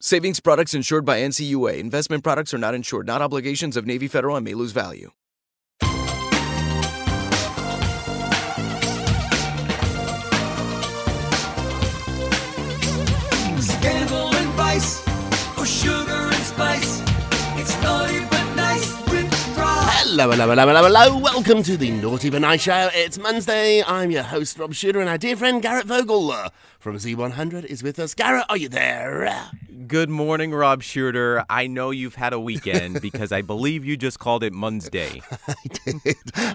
Savings products insured by NCUA. Investment products are not insured, not obligations of Navy Federal and may lose value. Scandal and vice, or sugar and spice. It's naughty but nice with Hello, hello, hello, hello, hello. Welcome to the Naughty But Nice Show. It's Monday. I'm your host, Rob Shuter, and our dear friend Garrett Vogel uh, from Z100 is with us. Garrett, are you there? Good morning, Rob Shuter. I know you've had a weekend because I believe you just called it Mun's Day. I did.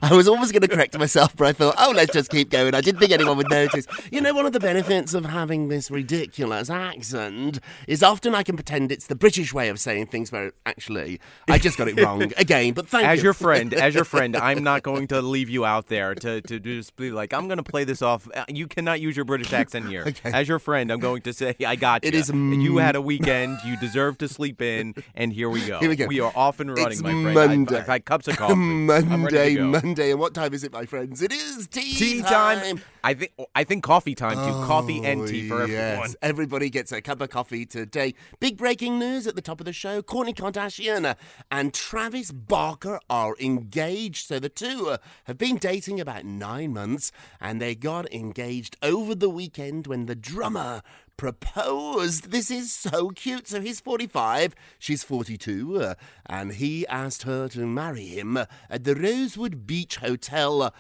I was almost going to correct myself, but I thought, oh, let's just keep going. I didn't think anyone would notice. You know, one of the benefits of having this ridiculous accent is often I can pretend it's the British way of saying things, where actually I just got it wrong again. But thank you. As you. your friend, as your friend, I'm not going to leave you out there to, to just be like, I'm going to play this off. Uh, You cannot use your British accent here. Okay. As your friend, I'm going to say, I got you. It is You had a weekend. You deserve to sleep in, and here we go. Here we go. We are off and running, It's my friend. Monday. I've had cups of coffee. I'm ready to Monday. Monday, and what time is it, my friends? It is tea, Tea time. I think I think coffee time too. coffee and tea for Oh, yes. everyone. Everybody gets a cup of coffee today. Big breaking news at the top of the show. Kourtney Kardashian and Travis Barker are engaged. So the two uh, have been dating about nine months and they got engaged over the weekend when the drummer proposed. This is so cute. So he's 45, she's 42, uh, and he asked her to marry him at the Rosewood Beach Hotel.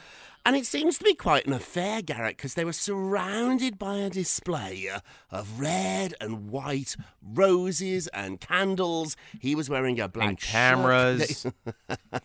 And it seems to be quite an affair, Garrett, because they were surrounded by a display uh, of red and white roses and candles. He was wearing a black And shirt. cameras.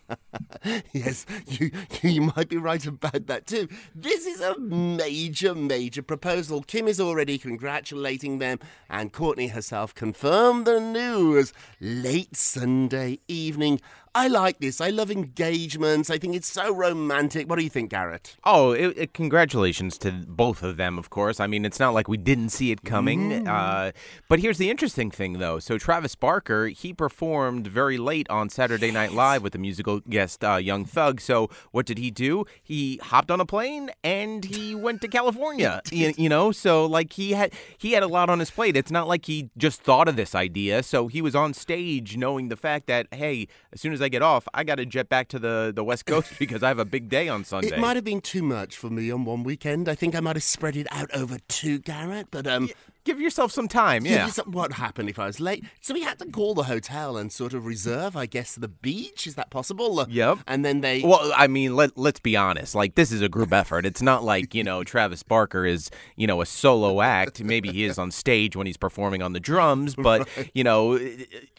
yes, you you might be right about that too. This is a major, major proposal. Kim is already congratulating them, and Kourtney herself confirmed the news late Sunday evening. I like this. I love engagements. I think it's so romantic. What do you think, Garrett? Oh, it, it- congratulations to both of them, of course. I mean, it's not like we didn't see it coming. Uh, but here's the interesting thing, though. So, Travis Barker, he performed very late on Saturday Night Live with the musical guest uh, Young Thug. So, what did he do? He hopped on a plane and he went to California. you, you know, so like he had he had a lot on his plate. It's not like he just thought of this idea. So he was on stage knowing the fact that hey, as soon as I get off, I got to jet back to the the West Coast because I have a big day on Sunday. It might have been too much for me on one weekend. I think I might have spread it out over two, Garrett. But um, give yourself some time. Yeah. some- what happened if I was late? So we had to call the hotel and sort of reserve, I guess, the beach. Is that possible? Yep. And then they. Well, I mean, let let's be honest. Like this is a group effort. It's not like you know Travis Barker is you know a solo act. Maybe he is on stage when he's performing on the drums, but you know,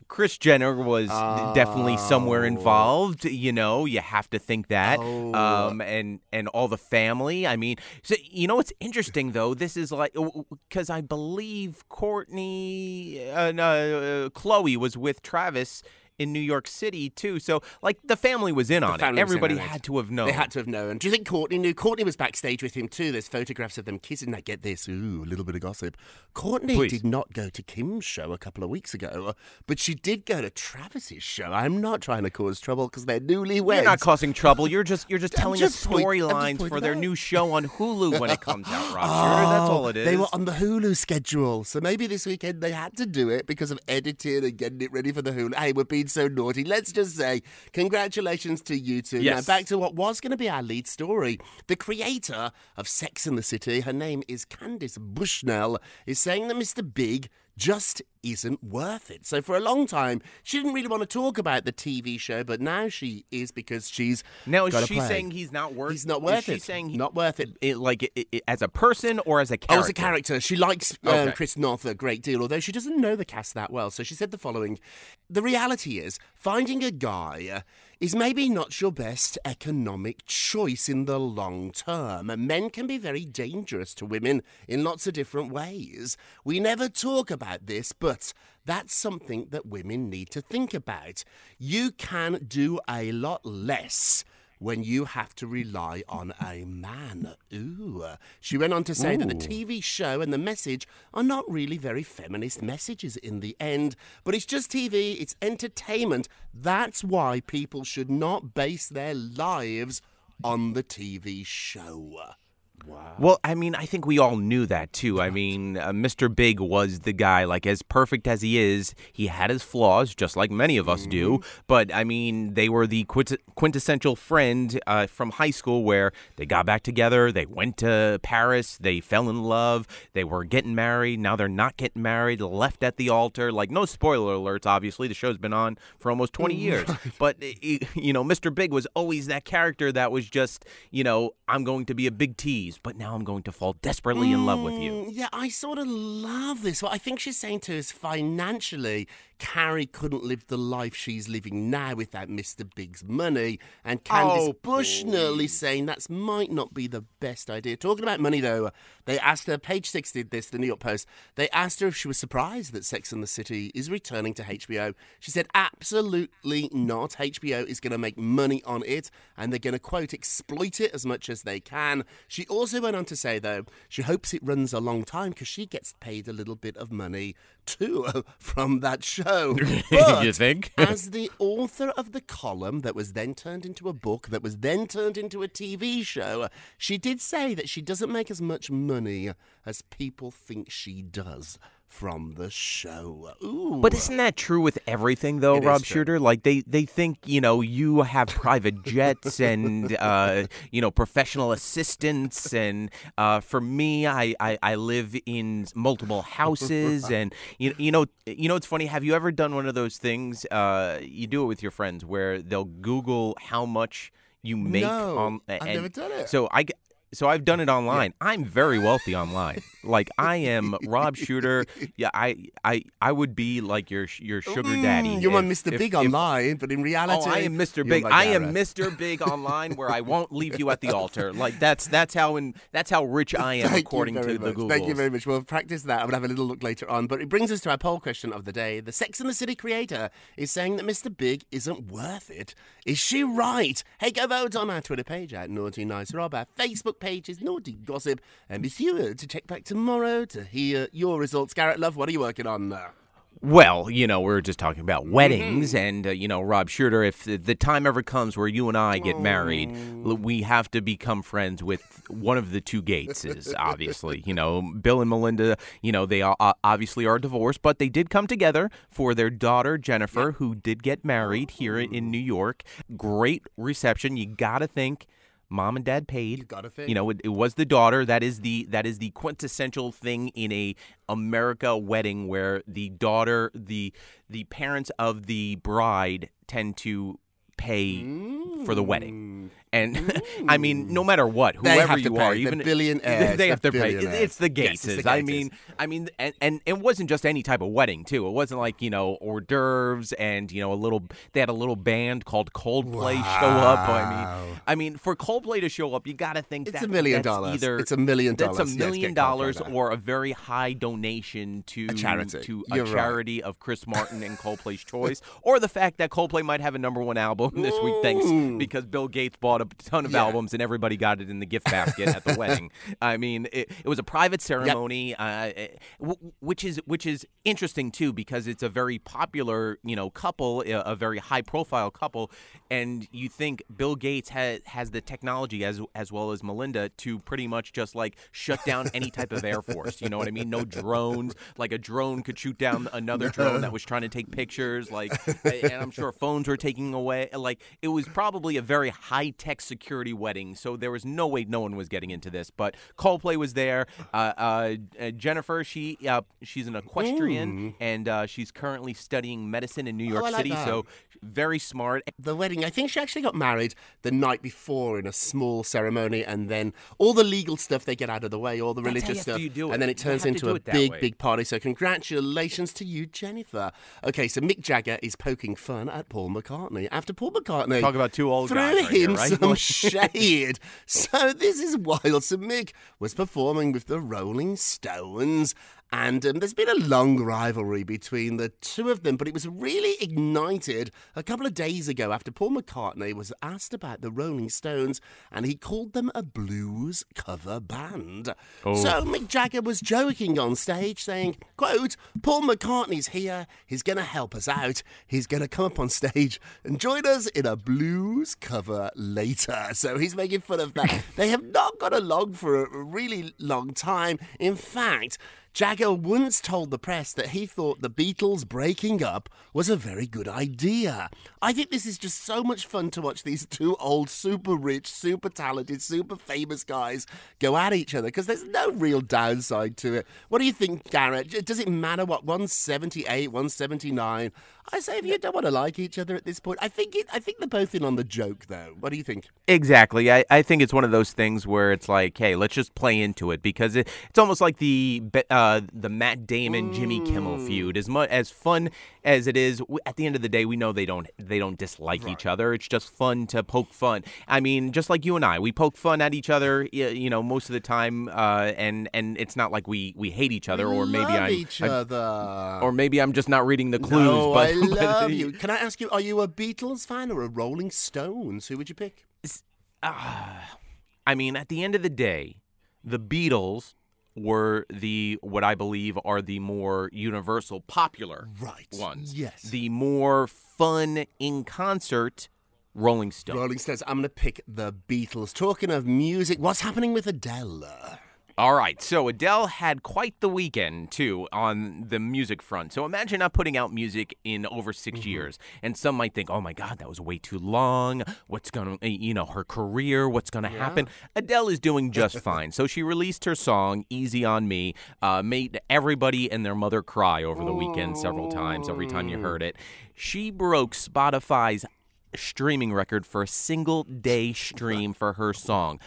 Kris Jenner was definitely somewhere involved. You know, you have to think that. Um, and and all the family. I mean, so you know what's interesting though. This is like because I believe Kourtney, uh, no, uh, Khloé was with Travis. In New York City too, so like the family was in on it. family was in Everybody on it. had to have known. They had to have known. Do you think Kourtney knew? Kourtney was backstage with him too. There's photographs of them kissing. Now get this, ooh, a little bit of gossip. Kourtney Please. did not go to Kim's show a couple of weeks ago, but she did go to Travis's show. I'm not trying to cause trouble because they're newlyweds. You're not causing trouble. You're just you're just telling just us storylines for their out. new show on Hulu when it comes out, Rob Shuter. Oh, That's all it is. Oh, They were on the Hulu schedule, so maybe this weekend they had to do it because of editing and getting it ready for the Hulu. Hey, we're being so naughty. Let's just say congratulations to you two. Yes. Now back to what was going to be our lead story. The creator of Sex in the City, her name is Candace Bushnell, is saying that Mr. Big just isn't worth it. So for a long time, she didn't really want to talk about the TV show, but now she is because she's now is she play. saying he's not worth? It. He's not worth is she it. Saying he, Not worth it. it like it, it- as a person or as a character? Oh, as a character. She likes um, Okay. Chris Noth a great deal, although she doesn't know the cast that well. So she said the following The reality is, finding a guy uh, is maybe not your best economic choice in the long term. Men can be very dangerous to women in lots of different ways. We never talk about this, but that's something that women need to think about. You can do a lot less when you have to rely on a man. Ooh. She went on to say that the TV show and the message are not really very feminist messages in the end, but it's just TV, it's entertainment. That's why people should not base their lives on the TV show. Well, I mean, I think we all knew that too. I mean, uh, Mr. Big was the guy, like as perfect as he is, he had his flaws, just like many of us do. But I mean, they were the quint- quintessential friend uh, from high school where they got back together, they went to Paris, they fell in love, they were getting married. Now they're not getting married, left at the altar. Like, no spoiler alerts, obviously. The show's been on for almost 20 years. But, you know, Mr. Big was always that character that was just, you know, I'm going to be a big tease, but now I'm going to fall desperately in love with you. Mm, Yeah, I sort of love this. What I think she's saying to us financially, Carrie couldn't live the life she's living now without Mr. Big's money. And Candace Oh, Bushnell is saying that might not be the best idea. Talking about money, though, they asked her, page six did this, the New York Post, they asked her if she was surprised that Sex and the City is returning to HBO. She said, absolutely not. HBO is going to make money on it, and they're going to, quote, exploit it as much as they can. She also went on to say, though, she hopes it runs a long time because she gets paid a little bit of money too from that show. But You think? as the author of the column that was then turned into a book, that was then turned into a TV show, she did say that she doesn't make as much money as people think she does from the show. Ooh. But isn't that true with everything, though, It Rob. Shuter? Like they, they think you know you have private jets and uh, you know professional assistants, and uh, for me, I, I, I live in multiple houses, and you you know you know it's funny. Have you ever done one of those things? Uh, you do it with your friends where they'll Google how much you make No, on. I've and- never done it. So I. So I've done it online. I'm very wealthy online. Like I am Rob Shuter. Yeah, I I I would be like your your sugar daddy. Mm, You're my if- Mr. if- Big if- online, but in reality, Oh, I am Mr. Big. I am Mr. Big online, where I won't leave you at the altar. Like that's that's how in that's how rich I am Thank according to the much. Google. Thank you very much. We'll practice that. I'm going to have a little look later on. But it brings us to our poll question of the day. The Sex and the City creator is saying that Mr. Big isn't worth it. Is she right? Hey, go vote on our Twitter page at Naughty Nice Rob. Our Facebook page is Naughty Gossip. And be sure to check back tomorrow to hear your results. Garrett Love, what are you working on now? Well, you know, we are just talking about weddings, Mm-hmm. and uh, you know, Rob Shuter. If the, the time ever comes where you and I get married, Oh. we have to become friends with one of the two Gateses. Obviously, you know, Bill and Melinda. You know, they are, uh, obviously are divorced, but they did come together for their daughter Jennifer, who did get married here in New York. Great reception. You got to think Mom and dad paid. You gotta think. You know, it, it was the daughter. That is the that is the quintessential thing in a America wedding where the daughter, the the parents of the bride tend to pay for the wedding. Mm. And I mean, mm. no matter what, whoever you are, pay. They're even billionaires. they have They're to pay. It's the Yes, it's the I mean, I mean, and, and it wasn't just any type of wedding too. It wasn't like you know hors d'oeuvres and you know a little. They had a little band called Coldplay show up. I mean, I mean, for Coldplay to show up, you got to think It's that, a million dollars. Either It's a million That's dollars. a million Coldplay dollars or a very high donation to A charity. to You're a right. charity of Chris Martin and Coldplay's choice, or the fact that Coldplay might have a number one album this week, thanks because Bill Gates bought a ton of Yeah. albums and everybody got it in the gift basket at the wedding. I mean, it, it was a private ceremony, uh, eh, w- which is which is interesting too because it's a very popular, you know, couple, a, a very high profile couple, and you think Bill Gates has has the technology as as well as Melinda to pretty much just like shut down any type of air force. You know what I mean? No drones. Like a drone could shoot down another drone that was trying to take pictures. Like, eh, and I'm sure phones were taking away. Like, it was probably a very high tech security wedding. So there was no way no one was getting into this. But Coldplay was there. Uh, uh, uh, Jennifer, she uh, she's an equestrian and uh, she's currently studying medicine in New York Oh, I like City. that. So very smart. the wedding. I think she actually got married the night before in a small ceremony, and then all the legal stuff they get out of the way, all the That's religious stuff, you do it. and then it turns into a big, way. big party. So congratulations to you, Jennifer. Okay, so Mick Jagger is poking fun at Paul McCartney after Paul McCartney Talk about two old threw guys right here, him right? some shade. So this is wild. So Mick was performing with the Rolling Stones. And um, there's been a long rivalry between the two of them, but it was really ignited a couple of days ago after Paul McCartney was asked about the Rolling Stones and he called them a blues cover band. Oh. So Mick Jagger was joking on stage saying, quote, Paul McCartney's here, he's going to help us out, he's going to come up on stage and join us in a blues cover later. So he's making fun of that. they have not got along for a really long time. In fact, Jagger once told the press that he thought the Beatles breaking up was a very good idea. I think this is just so much fun to watch these two old, super rich, super talented, super famous guys go at each other because there's no real downside to it. What do you think, Garrett? Does it matter what 178, 179? I say if you don't want to like each other at this point, I think it. I think they're both in on the joke, though. What do you think? Exactly. I, I think it's one of those things where it's like, hey, let's just play into it because it, it's almost like the uh, the Matt Damon Jimmy Kimmel feud. As much as fun as it is, at the end of the day, we know they don't they don't dislike each other. It's just fun to poke fun. I mean, just like you and I, we poke fun at each other, you know, most of the time, uh, and and it's not like we we hate each other, or maybe I'm, each I'm- other. or maybe I'm just not reading the clues. No, but, I but- love you. Can I ask you, are you a Beatles fan or a Rolling Stones? Who would you pick? I mean, at the end of the day, the Beatles were the what I believe are the more universal popular Right. ones. Yes. The more fun in concert Rolling Stone. Rolling Stones. I'm going to pick the Beatles. Talking of music, what's happening with Adele? All right, so Adele had quite the weekend too on the music front. So imagine not putting out music in over 6 Mm-hmm. years, and some might think, "Oh my God, that was way too long. What's gonna, eh, you know, her career? What's gonna happen?" Adele is doing just fine. So she released her song "Easy on Me," uh, made everybody and their mother cry over the weekend several times. Every time you heard it, she broke Spotify's streaming record for a single day stream for her song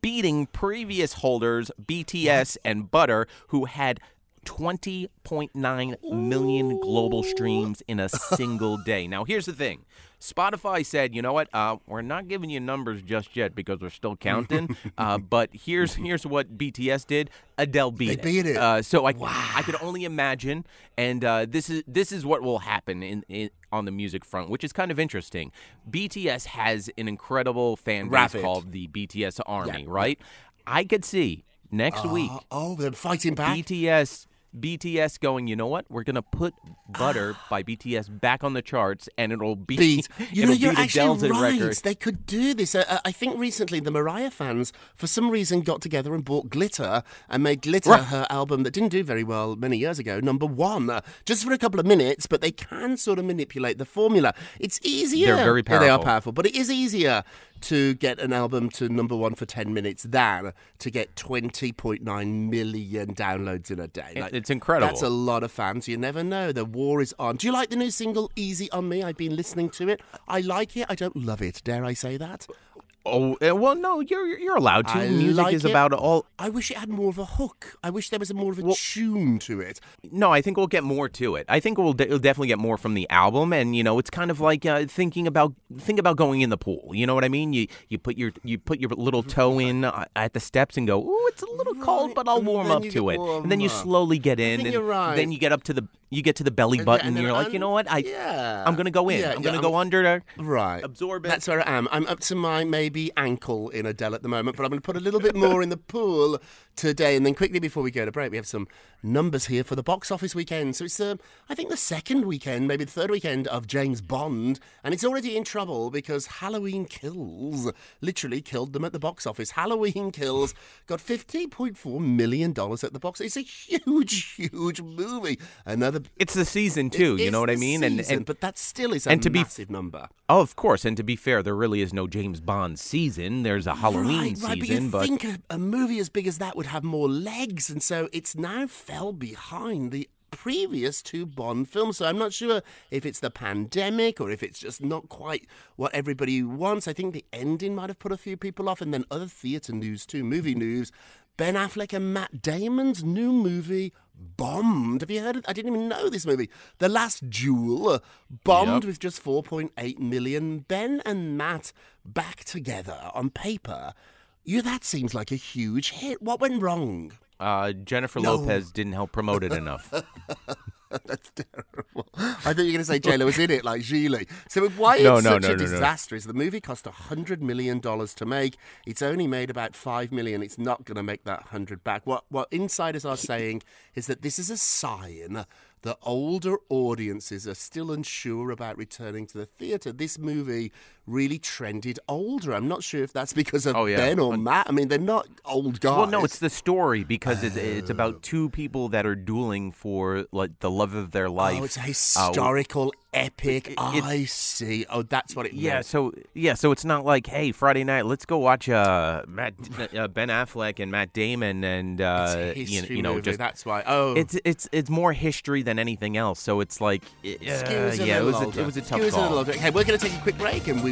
beating previous holders BTS and Butter, who had 20.9 million global streams in a single day. Now, here's the thing Spotify said, you know what? Uh, we're not giving you numbers just yet because we're still counting. uh, but here's here's what BTS did. Adele beat They beat it. Uh, so I I could only imagine, and uh, this is this is what will happen in, in on the music front, which is kind of interesting. BTS has an incredible fan base called the BTS Army, right? I could see next week Oh, they're fighting back. BTS BTS going, you know what? We're gonna put Butter by BTS back on the charts, and it'll be beat. You know, you're actually right. record. They could do this. Uh, I think recently the Mariah fans, for some reason, got together and bought Glitter and made Glitter Right. her album that didn't do very well many years ago, number one, uh, just for a couple of minutes. But they can sort of manipulate the formula. It's easier. They're very Yeah, They are powerful. powerful, but it is easier to get an album to number one for 10 minutes than to get 20.9 million downloads in a day. It- it's incredible. That's a lot of fans. You never know. The war is on. Do you like the new single Easy on Me? I've been listening to it. I like it. I don't love it. Dare I say that? Oh well, no, you're you're allowed to. I Music like is it. about all. I wish it had more of a hook. I wish there was a more of a tune to it. No, I think we'll get more to it. I think we'll, de- we'll definitely get more from the album, and you know, it's kind of like uh, thinking about think about going in the pool. You know what I mean? You you put your you put your little toe in uh, at the steps and go, "Ooh, it's a little cold, but I'll and warm up to it." And then you slowly get in, and you're right. then you get up to the you get to the belly button, and and, you're like, you know what? I yeah. I'm gonna go in. Yeah, I'm yeah, gonna I'm- go under. Right. Absorb it. That's where I am. I'm up to my maybe ankle in Adele at the moment, but I'm going to put a little bit more in the pool today. And then quickly before we go to break, we have some numbers here for the box office weekend. So it's, uh, I think, the second weekend, maybe the third weekend of James Bond. And it's already in trouble because Halloween Kills literally killed them at the box office. Halloween Kills got $15.4 million at the box. It's a huge, huge movie. Another. It's the season too. You know what I mean? And season, and but that still is a and to be- massive number. oh, of course. And to be fair, there really is no James Bond season. There's a Halloween right, season, but you but think a, a movie as big as that would have more legs, and so it's now fell behind the previous two Bond films. So I'm not sure if it's the pandemic or if it's just not quite what everybody wants. I think the ending might have put a few people off, and then other theatre news too, movie news. Ben Affleck and Matt Damon's new movie bombed. Have you heard it? I didn't even know this movie. The Last Duel bombed Yep. with just 4.8 million. Ben and Matt back together on paper. You that seems like a huge hit. What went wrong? uh, Jennifer No. Lopez didn't help promote it enough. That's terrible. I thought you were going to say J-Lo was in it, like Gigli. So why No, it's no, such no, a no, no. disaster is the movie cost $100 million to make. It's only made about 5 million. It's not going to make that 100 back. What, what insiders are saying is that this is a sign that older audiences are still unsure about returning to the theatre. This movie really trended older. I'm not sure if that's because of Oh, yeah. Ben or Matt. I mean, they're not old guys. Well, no, it's the story because it, it's about two people that are dueling for like the love of their life. Oh, it's a Uh, historical epic. it- I see. Oh, that's what it yeah, meant. so yeah, so it's not like hey Friday night, let's go watch uh, Matt uh, Ben Affleck and Matt Damon and uh, It's a you, you know movie, just that's why. Oh, it's it's it's more history than anything else. So it's like uh, Skews a yeah, it was a, older. it was a tough a little call. older. Okay, we're going to take a quick break and we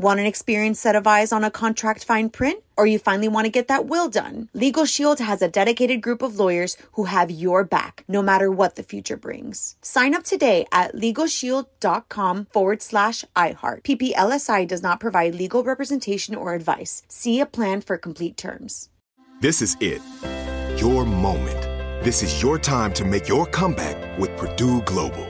Want an experienced set of eyes on a contract fine print? Or you finally want to get that will done? Legal Shield has a dedicated group of lawyers who have your back, no matter what the future brings. Sign up today at LegalShield.com forward slash iHeart. PPLSI does not provide legal representation or advice. See a plan for complete terms. This is it. Your moment. This is your time to make your comeback with Purdue Global.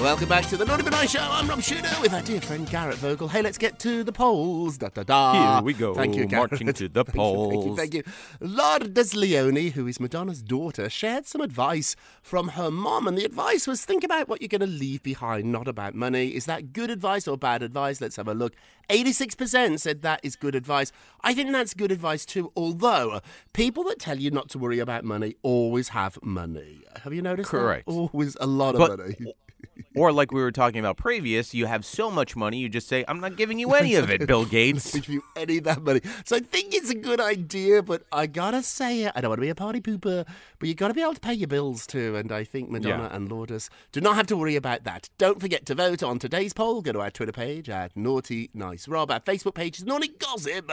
Welcome back to the Naughty But Nice Show. I'm Rob Shuter with our dear friend Garrett Vogel. Hey, let's get to the polls. Da, da, da. Here we go, Thank you, Garrett. marching to the Thank you, Thank you, thank you. Lourdes Leon, who is Madonna's daughter, shared some advice from her mom. And the advice was think about what you're going to leave behind, not about money. Is that good advice or bad advice? Let's have a look. 86% said that is good advice. I think that's good advice too, although people that tell you not to worry about money always have money. Have you noticed that? Correct. Always a lot of But- money. Or like we were talking about previous, you have so much money, you just say, "I'm not giving you any of it, Bill Gates." give you any of that money. So I think it's a good idea, but I gotta say it. I don't want to be a party pooper, but you gotta be able to pay your bills too. And I think Madonna Yeah. and Lourdes do not have to worry about that. Don't forget to vote on today's poll. Go to our Twitter page at Naughty Nice Rob. Our Facebook page is Naughty Gossip,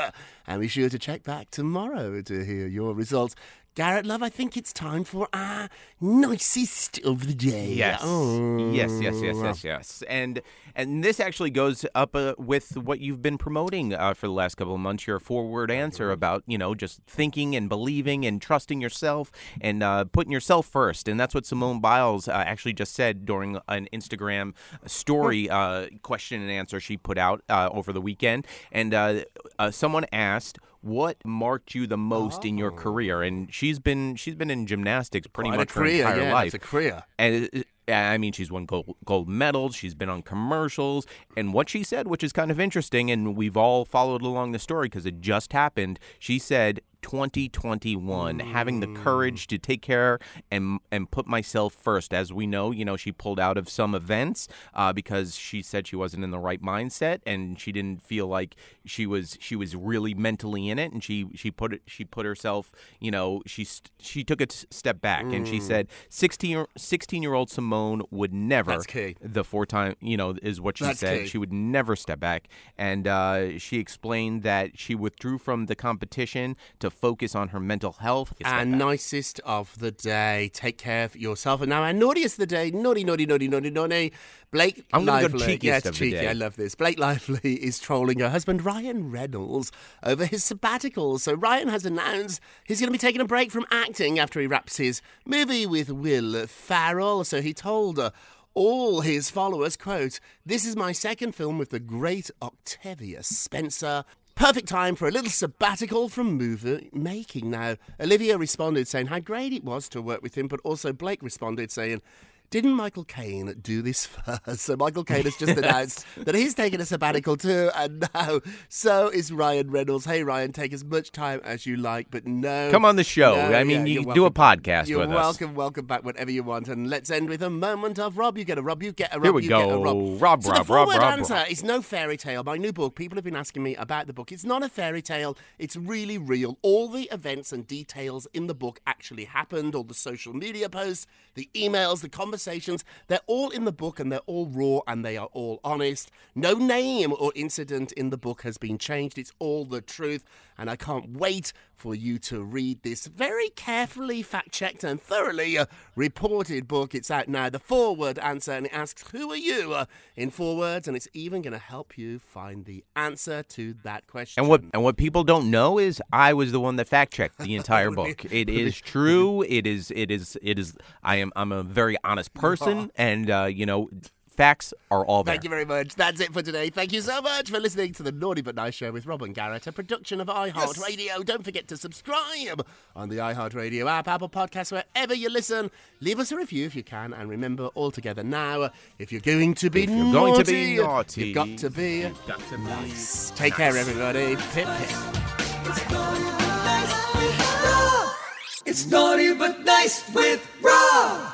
and be sure to check back tomorrow to hear your results. Garrett Love, I think it's time for our nicest of the day. Yes. Oh. Yes, yes, yes, yes, yes. And and this actually goes up uh, with what you've been promoting uh, for the last couple of months. Your four-word answer about you know just thinking and believing and trusting yourself and uh, putting yourself first. And that's what Simone Biles uh, actually just said during an Instagram story uh, question and answer she put out uh, over the weekend. And uh, uh, someone asked. What marked you the most in your oh. career? And she's been she's been in gymnastics pretty Quite much her entire yeah, life. that's a career. And uh, I mean, she's won gold, gold medals. She's been on commercials. And what she said, which is kind of interesting, and we've all followed along the story because it just happened. She said, 2021, having the courage to take care and and put myself first. As we know, you know, she pulled out of some events uh, because she said she wasn't in the right mindset and she didn't feel like she was she was really mentally in it. And she she put it she put herself, you know, she she took a t- step back and she Mm. said 16 year, 16 year old Simone would never the four time you know is what she That's said key. she would never step back and uh, she explained that she withdrew from the competition to focus on her mental health Our nicest of the day. Take care of yourself. And now our naughtiest of the day. Naughty, naughty, naughty, naughty, naughty. Blake I'm gonna go Lively. cheekiest yeah, it's of the cheeky. I love this. Blake Lively is trolling her husband Ryan Reynolds over his sabbatical. So Ryan has announced he's going to be taking a break from acting after he wraps his movie with Will Ferrell. So he told her all his followers, quote, This is my second film with the great Octavia Spencer. Perfect time for a little sabbatical from movie making. Now, Olivia responded saying how great it was to work with him, but also Blake responded saying, didn't Michael Caine do this first? So Michael Caine has just announced that he's taking a sabbatical too, and now so is Ryan Reynolds. Hey Ryan, take as much time as you like, but no. Come on the show. No, I mean, yeah, you do a podcast You're with us. welcome, welcome back whenever you want. And let's end with a moment of Rob. You get a Rob, you get a Rob, Here we you get a go. Rob. Rob, so Rob, the Rob, forward Rob, answer Rob. is no fairy tale. My new book. People have been asking me about the book. It's not a fairy tale. It's really real. All the events and details in the book actually happened. All the social media posts, the emails, the conversations. They're all in the book and they're all raw and they are all honest. No name or incident in the book has been changed. It's all the truth. And I can't wait for you to read this very carefully fact checked and thoroughly uh, reported book. It's out now. The four word answer and it asks, Who are you? Uh, in four words. And it's even going to help you find the answer to that question. And what and what people don't know is I was the one that fact checked the entire book. It is true. It is. It is. It is. I am. I'm a very honest person, and uh, you know, facts are all there. Thank you very much. That's it for today. Thank you so much for listening to the Naughty But Nice Show with Rob and Garrett, a production of iHeartRadio. Don't forget to subscribe on the iHeartRadio app, Apple Podcasts, wherever you listen. Leave us a review if you can, and remember, all together now, if you're going to be If you're going to be naughty, naughty, you've got to be you've got to be nice. Take care, everybody. Pip pip. It's naughty but nice with Rob.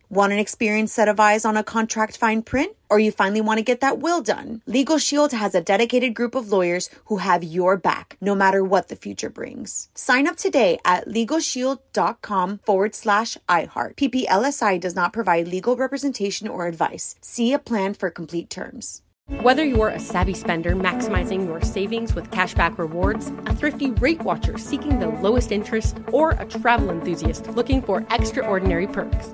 Want an experienced set of eyes on a contract fine print? Or you finally want to get that will done? Legal Shield has a dedicated group of lawyers who have your back, no matter what the future brings. Sign up today at LegalShield.com forward slash iHeart. PPLSI does not provide legal representation or advice. See a plan for complete terms. Whether you're a savvy spender maximizing your savings with cashback rewards, a thrifty rate watcher seeking the lowest interest, or a travel enthusiast looking for extraordinary perks,